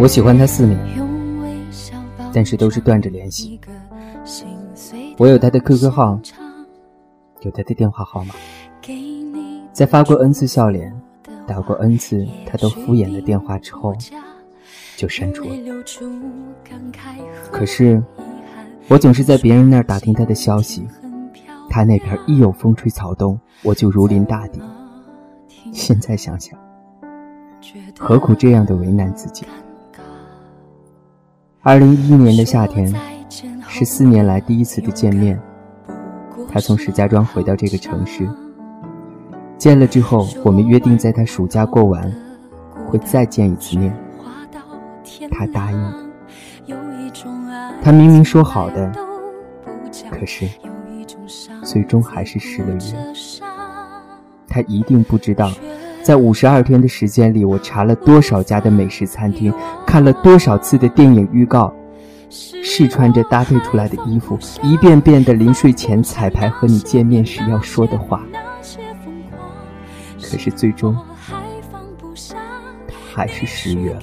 我喜欢他四年，但是都是断着联系。我有他的 QQ 号，有他的电话号码，在发过 N 次笑脸、打过 N 次他都敷衍的电话之后，就删除了。可是，我总是在别人那儿打听他的消息，他那边一有风吹草动，我就如临大敌。现在想想，何苦这样的为难自己？二零一一年的夏天，是四年来第一次的见面。他从石家庄回到这个城市，见了之后，我们约定在他暑假过完，会再见一次面。他答应了。他明明说好的，可是最终还是失了约。他一定不知道。在五十二天的时间里，我查了多少家的美食餐厅，看了多少次的电影预告，试穿着搭配出来的衣服，一遍遍的临睡前彩排和你见面时要说的话。可是最终，还是失约了。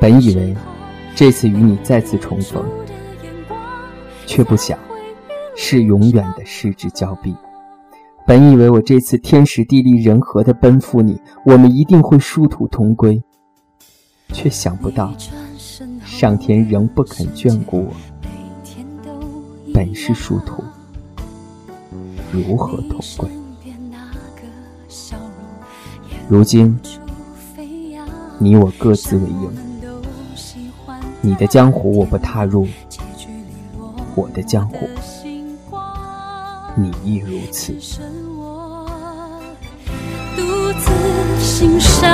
本以为。这次与你再次重逢，却不想是永远的失之交臂。本以为我这次天时地利人和的奔赴你，我们一定会殊途同归，却想不到上天仍不肯眷顾我。本是殊途，如何同归？如今你我各自为营。你的江湖我不踏入，我的江湖你亦如此。独自欣赏，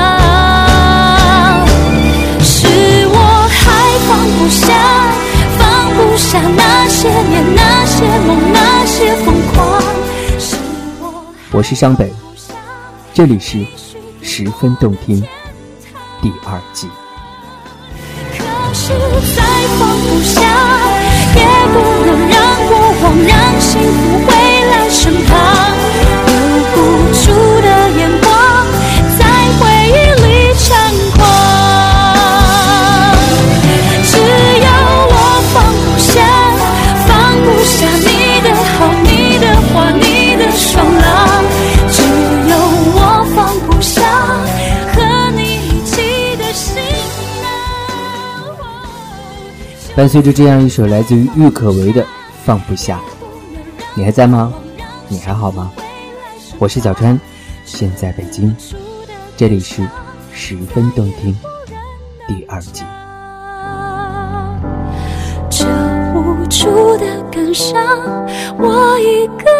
是我还放不下，放不下那些年、那些梦、那些疯狂。是我。我是湘北，这里是十分动听第二季。是再放不下，也不能让过往，让幸福回来身旁。留不伴随着这样一首来自于郁可唯的《放不下》，你还在吗？你还好吗？我是小川，现在北京，这里是十分动听第二季。这无助的感伤，我一个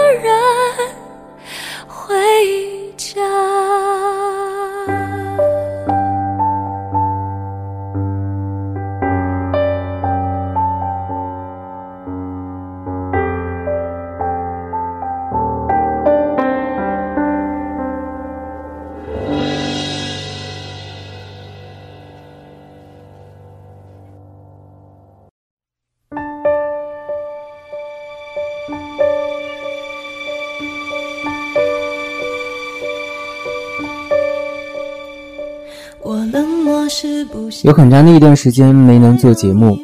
有很长的一段时间没能做节目，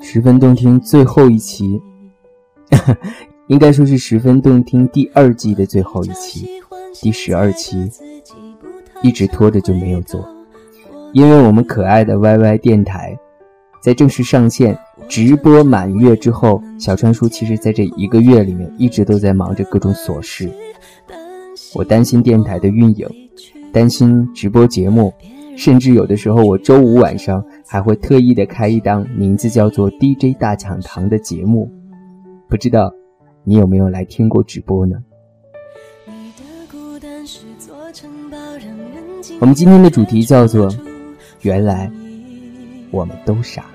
十分动听最后一期，应该说是十分动听第二季的最后一期，第十二期，一直拖着就没有做，因为我们可爱的 YY 电台，在正式上线直播满月之后，小川叔其实在这一个月里面一直都在忙着各种琐事，我担心电台的运营，担心直播节目。甚至有的时候，我周五晚上还会特意的开一档名字叫做 “DJ 大讲堂”的节目，不知道你有没有来听过直播呢？我们今天的主题叫做“原来我们都傻”。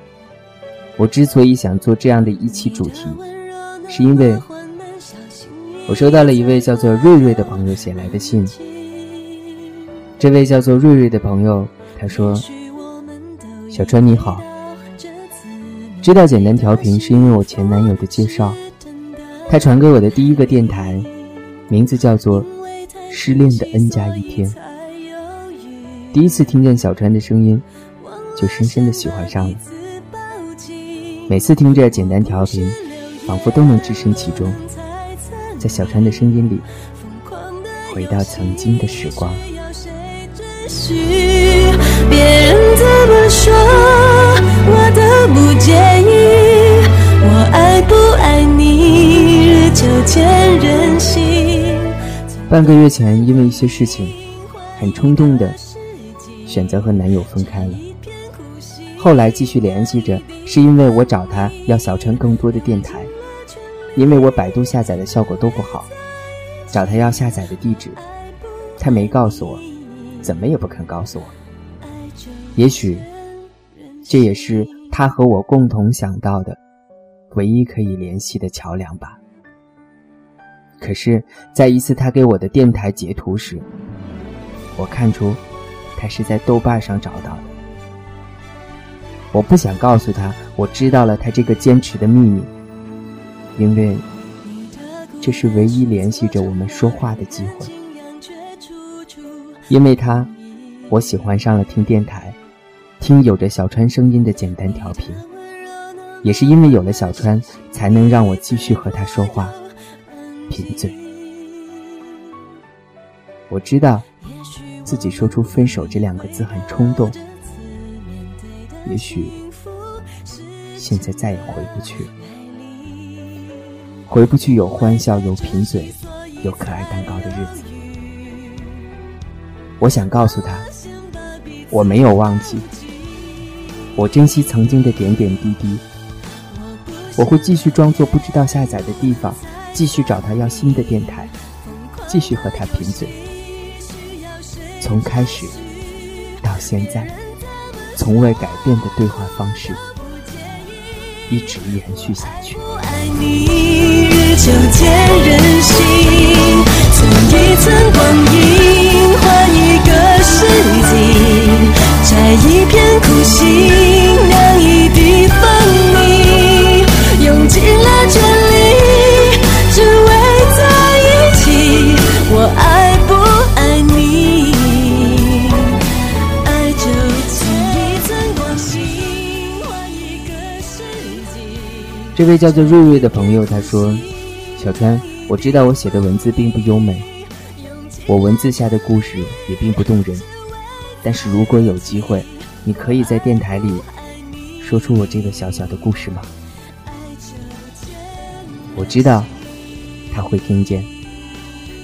我之所以想做这样的一期主题，是因为我收到了一位叫做瑞瑞的朋友写来的信。这位叫做瑞瑞的朋友，他说：“小川你好，知道简单调频是因为我前男友的介绍，他传给我的第一个电台，名字叫做《失恋的 N 加一天》。第一次听见小川的声音，就深深的喜欢上了。每次听着简单调频，仿佛都能置身其中，在小川的声音里，回到曾经的时光。别人怎么说，我都不介意。我爱不爱你，日久见人心。半个月前，因为一些事情，很冲动的选择和男友分开了。后来继续联系着，是因为我找他要小陈更多的电台，因为我百度下载的效果都不好，找他要下载的地址，他没告诉我。怎么也不肯告诉我。也许，这也是他和我共同想到的唯一可以联系的桥梁吧。可是，在一次他给我的电台截图时，我看出他是在豆瓣上找到的。我不想告诉他我知道了他这个坚持的秘密，因为这是唯一联系着我们说话的机会。因为他，我喜欢上了听电台，听有着小川声音的简单调频。也是因为有了小川，才能让我继续和他说话，贫嘴。我知道，自己说出分手这两个字很冲动，也许现在再也回不去了，回不去有欢笑、有贫嘴、有可爱蛋糕的日子。我想告诉他，我没有忘记，我珍惜曾经的点点滴滴。我会继续装作不知道下载的地方，继续找他要新的电台，继续和他贫嘴。从开始到现在，从未改变的对话方式，一直延续下去。曾一寸光阴世纪，摘一片苦心，酿一滴蜂蜜，用尽了全力，只为在一起。我爱不爱你？爱就从一寸光阴换一个世纪。这位叫做瑞瑞的朋友他说：“小川，我知道我写的文字并不优美。”我文字下的故事也并不动人，但是如果有机会，你可以在电台里说出我这个小小的故事吗？我知道他会听见。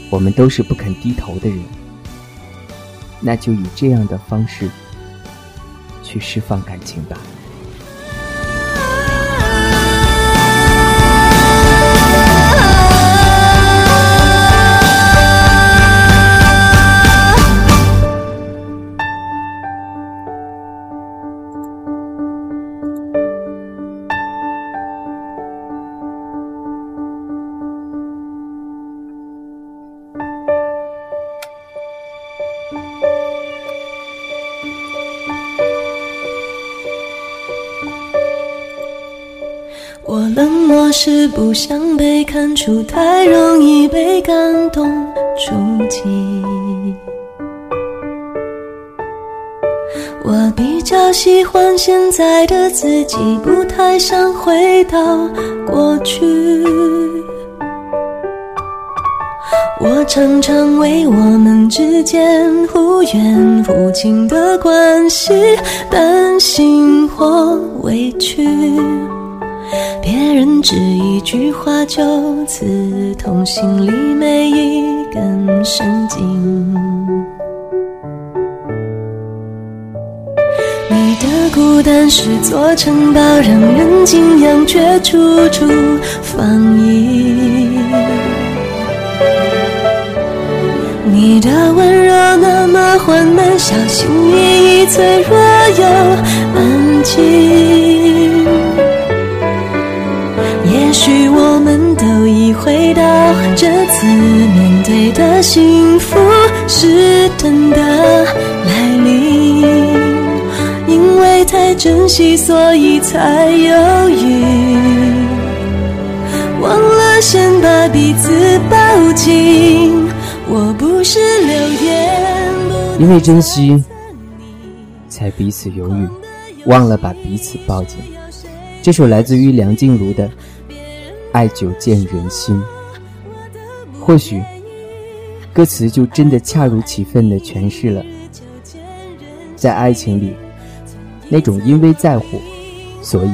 我们都是不肯低头的人，那就以这样的方式去释放感情吧。我冷漠是不想被看出太容易被感动触及。我比较喜欢现在的自己，不太想回到过去。我常常为我们之间忽远忽近的关系担心或委屈。别人只一句话就刺痛心里每一根神经。你的孤单是座城堡，让人敬仰，却处处防御。你的温柔那么缓慢，小心翼翼，脆弱又安静。许我们都已回到这次面对的幸福是真的来临，因为太珍惜，所以才犹豫。忘了先把彼此抱紧。我不是流言，因为珍惜，才彼此犹豫，忘了把彼此抱紧。这首来自于梁静茹的《爱久见人心》，或许歌词就真的恰如其分地诠释了，在爱情里那种因为在乎，所以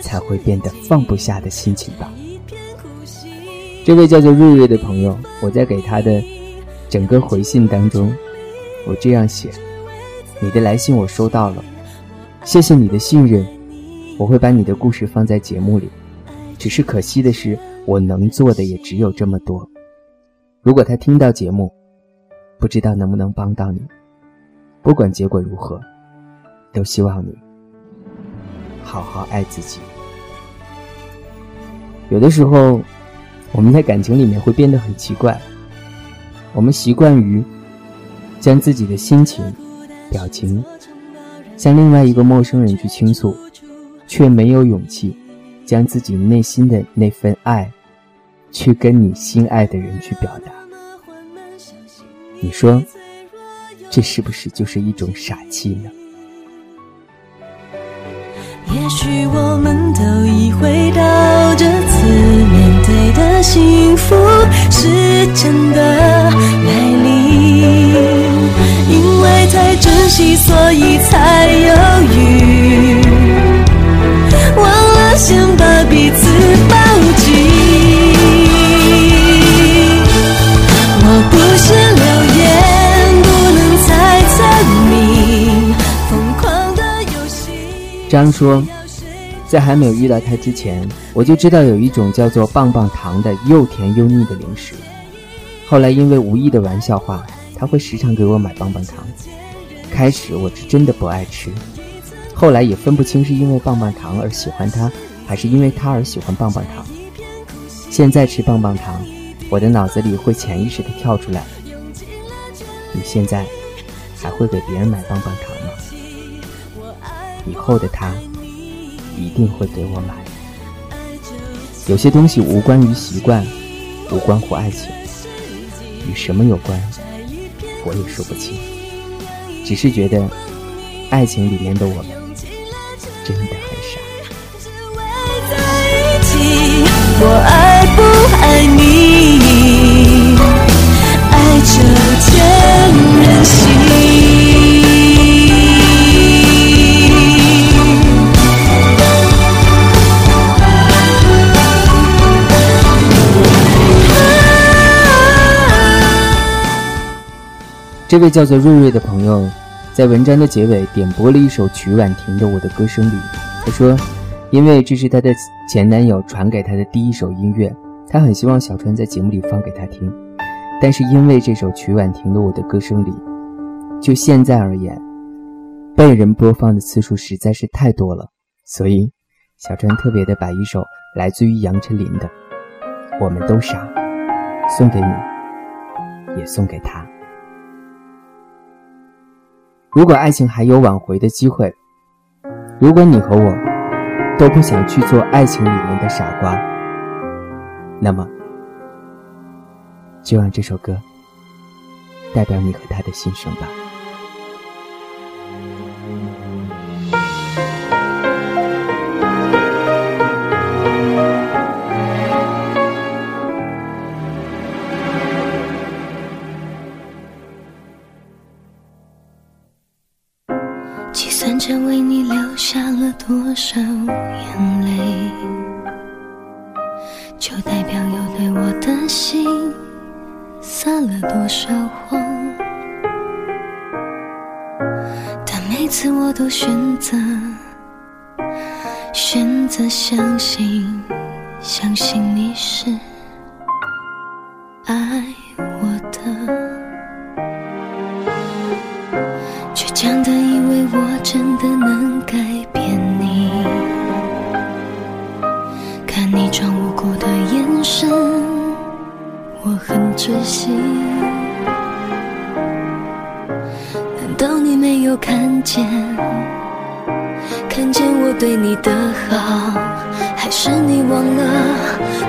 才会变得放不下的心情吧。这位叫做瑞瑞的朋友，我在给他的整个回信当中，我这样写：你的来信我收到了，谢谢你的信任。我会把你的故事放在节目里，只是可惜的是，我能做的也只有这么多。如果他听到节目，不知道能不能帮到你。不管结果如何，都希望你好好爱自己。有的时候，我们在感情里面会变得很奇怪，我们习惯于将自己的心情、表情向另外一个陌生人去倾诉。却没有勇气，将自己内心的那份爱，去跟你心爱的人去表达。你说，这是不是就是一种傻气呢？也许我们都已回到这次面对的幸福是真的来临，因为太珍惜，所以才犹豫。张说，在还没有遇到他之前，我就知道有一种叫做棒棒糖的又甜又腻的零食。后来因为无意的玩笑话，他会时常给我买棒棒糖。开始我是真的不爱吃。后来也分不清是因为棒棒糖而喜欢它，还是因为它而喜欢棒棒糖。现在吃棒棒糖，我的脑子里会潜意识的跳出来：你现在还会给别人买棒棒糖？以后的他一定会给我买。有些东西无关于习惯，无关乎爱情，与什么有关，我也说不清。只是觉得爱情里面的我们。真的很傻。我爱不爱你？爱就见这位叫做瑞瑞的朋友。在文章的结尾点播了一首曲婉婷的《我的歌声里》，她说：“因为这是她的前男友传给她的第一首音乐，她很希望小川在节目里放给她听。但是因为这首曲婉婷的《我的歌声里》，就现在而言，被人播放的次数实在是太多了，所以小川特别的把一首来自于杨丞琳的《我们都傻》送给你，也送给他。”如果爱情还有挽回的机会，如果你和我都不想去做爱情里面的傻瓜，那么就让这首歌代表你和他的心声吧。算着为你流下了多少眼泪，就代表有对我的心撒了多少谎。但每次我都选择，选择相信，相信你是爱我的，我真的能改变你？看你装无辜的眼神，我很。窒息？难道你没有看见？看见我对你的好，还是你忘了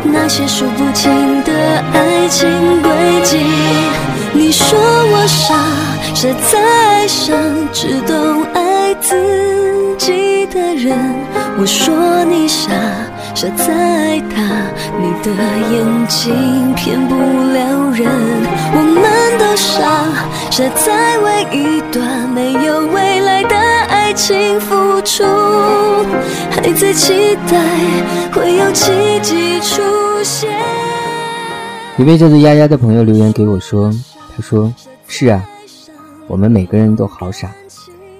那些数不清的爱情轨迹？你说我傻，傻在爱上只懂自己的人。我说你傻，傻在爱他，你的眼睛骗不了人。我们都傻，傻在为一段没有未来的爱情付出，还在期待会有奇迹出现。一位叫做丫丫的朋友留言给我说。他说：“是啊，我们每个人都好傻，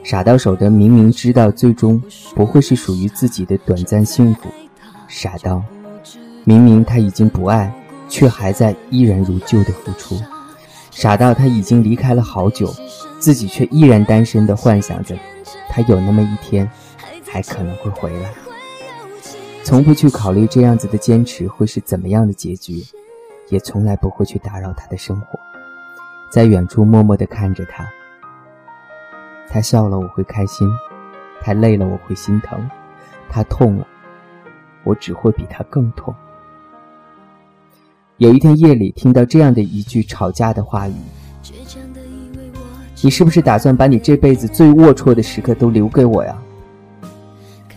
傻到手的明明知道最终不会是属于自己的短暂幸福，傻到明明他已经不爱，却还在依然如旧的付出，傻到他已经离开了好久，自己却依然单身的幻想着，他有那么一天还可能会回来，从不去考虑这样子的坚持会是怎么样的结局，也从来不会去打扰他的生活。”在远处默默地看着他，他笑了我会开心，他累了我会心疼，他痛了，我只会比他更痛。有一天夜里听到这样的一句吵架的话语：“你是不是打算把你这辈子最龌龊的时刻都留给我呀？”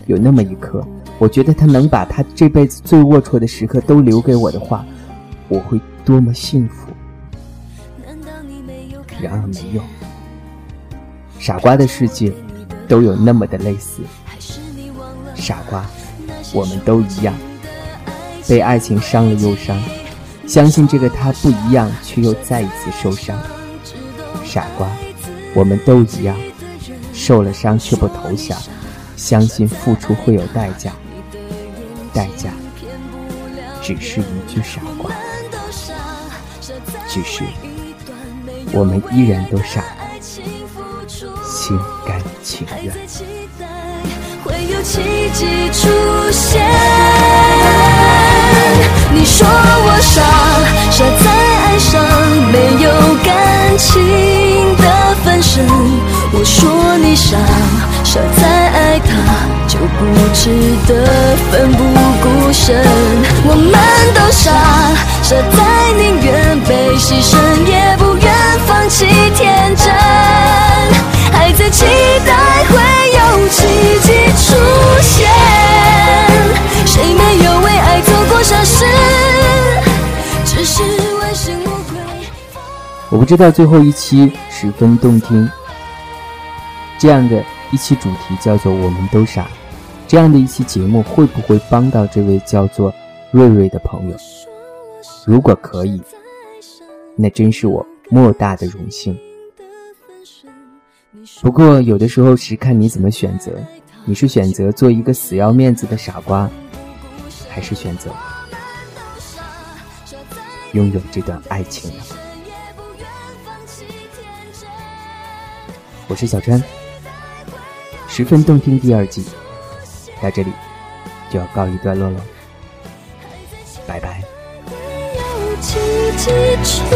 有那么一刻，我觉得他能把他这辈子最龌龊的时刻都留给我的话，我会多么幸福。然而没有，傻瓜的世界都有那么的类似。傻瓜，我们都一样，被爱情伤了又伤，相信这个他不一样，却又再一次受伤。傻瓜，我们都一样，受了伤却不投降，相信付出会有代价，代价只是一句傻瓜，只是。我们依然都傻，心甘情愿。还在期待会有奇迹出现。你说我傻，傻在爱上没有感情的分身。我说你傻，傻在爱他就不值得奋不顾身。我们都傻，傻在宁愿被牺牲也不。期待会有奇迹出现。谁没有为爱做过傻事？只是问心无愧。我不知道最后一期十分动听，这样的一期主题叫做“我们都傻”，这样的一期节目会不会帮到这位叫做瑞瑞的朋友？如果可以，那真是我。莫大的荣幸。不过，有的时候是看你怎么选择。你是选择做一个死要面子的傻瓜，还是选择拥有这段爱情呢？我是小川，十分动听第二季到这里就要告一段落了，拜拜。奇迹出